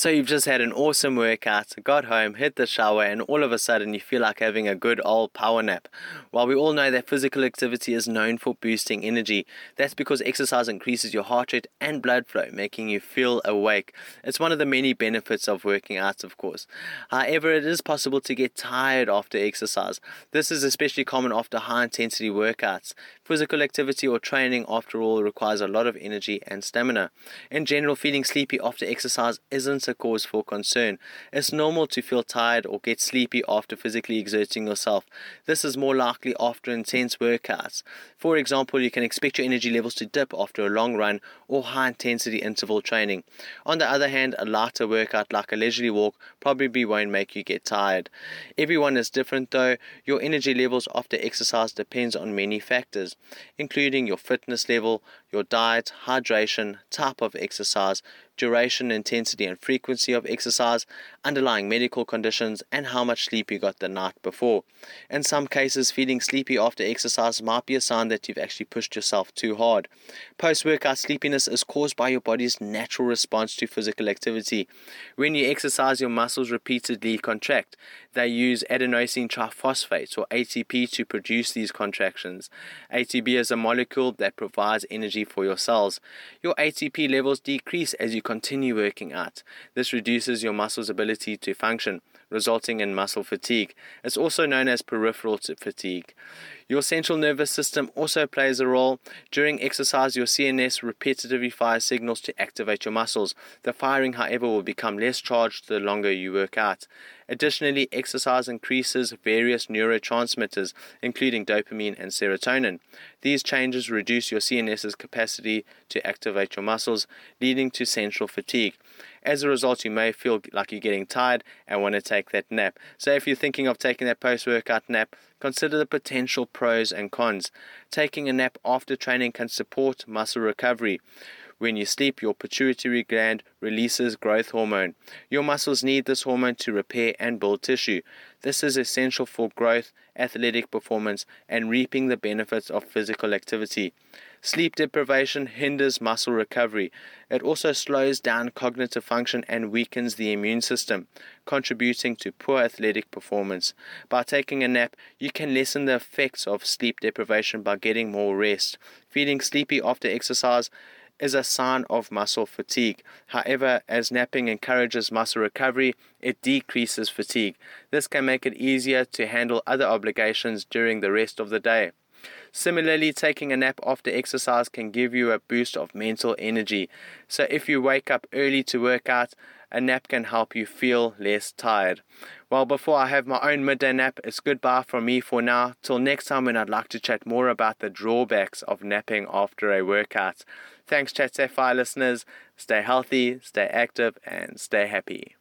So you've just had an awesome workout, got home, hit the shower, and all of a sudden you feel like having a good old power nap. While we all know that physical activity is known for boosting energy, that's because exercise increases your heart rate and blood flow, making you feel awake. It's one of the many benefits of working out, of course. However, it is possible to get tired after exercise. This is especially common after high intensity workouts. Physical activity or training, after all, requires a lot of energy and stamina. In general, feeling sleepy after exercise isn't a cause for concern. It's normal to feel tired or get sleepy after physically exerting yourself. This is more likely after intense workouts. For example, you can expect your energy levels to dip after a long run or high intensity interval training. On the other hand, a lighter workout like a leisurely walk probably won't make you get tired. Everyone is different though. Your energy levels after exercise depends on many factors, including your fitness level, your diet, hydration, type of exercise, duration, intensity, and frequency of exercise, underlying medical conditions, and how much sleep you got the night before. In some cases, feeling sleepy after exercise might be a sign that you've actually pushed yourself too hard. Post workout sleepiness is caused by your body's natural response to physical activity. When you exercise, your muscles repeatedly contract. They use adenosine triphosphate or ATP to produce these contractions. ATP is a molecule that provides energy for your cells. Your ATP levels decrease as you continue working at. This reduces your muscle's ability to function resulting in muscle fatigue. It's also known as peripheral fatigue. Your central nervous system also plays a role. During exercise, your CNS repetitively fires signals to activate your muscles. The firing, however, will become less charged the longer you work out. Additionally, exercise increases various neurotransmitters, including dopamine and serotonin. These changes reduce your CNS's capacity to activate your muscles, leading to central fatigue. As a result, you may feel like you're getting tired and want to take that nap. So, if you're thinking of taking that post workout nap, consider the potential pros and cons. Taking a nap after training can support muscle recovery. When you sleep, your pituitary gland releases growth hormone. Your muscles need this hormone to repair and build tissue. This is essential for growth, athletic performance, and reaping the benefits of physical activity. Sleep deprivation hinders muscle recovery. It also slows down cognitive function and weakens the immune system, contributing to poor athletic performance. By taking a nap, you can lessen the effects of sleep deprivation by getting more rest. Feeling sleepy after exercise is a sign of muscle fatigue. However, as napping encourages muscle recovery, it decreases fatigue. This can make it easier to handle other obligations during the rest of the day. Similarly, taking a nap after exercise can give you a boost of mental energy. So, if you wake up early to work out, a nap can help you feel less tired. Well, before I have my own midday nap, it's goodbye from me for now. Till next time, when I'd like to chat more about the drawbacks of napping after a workout. Thanks, Chat Sapphire listeners. Stay healthy, stay active, and stay happy.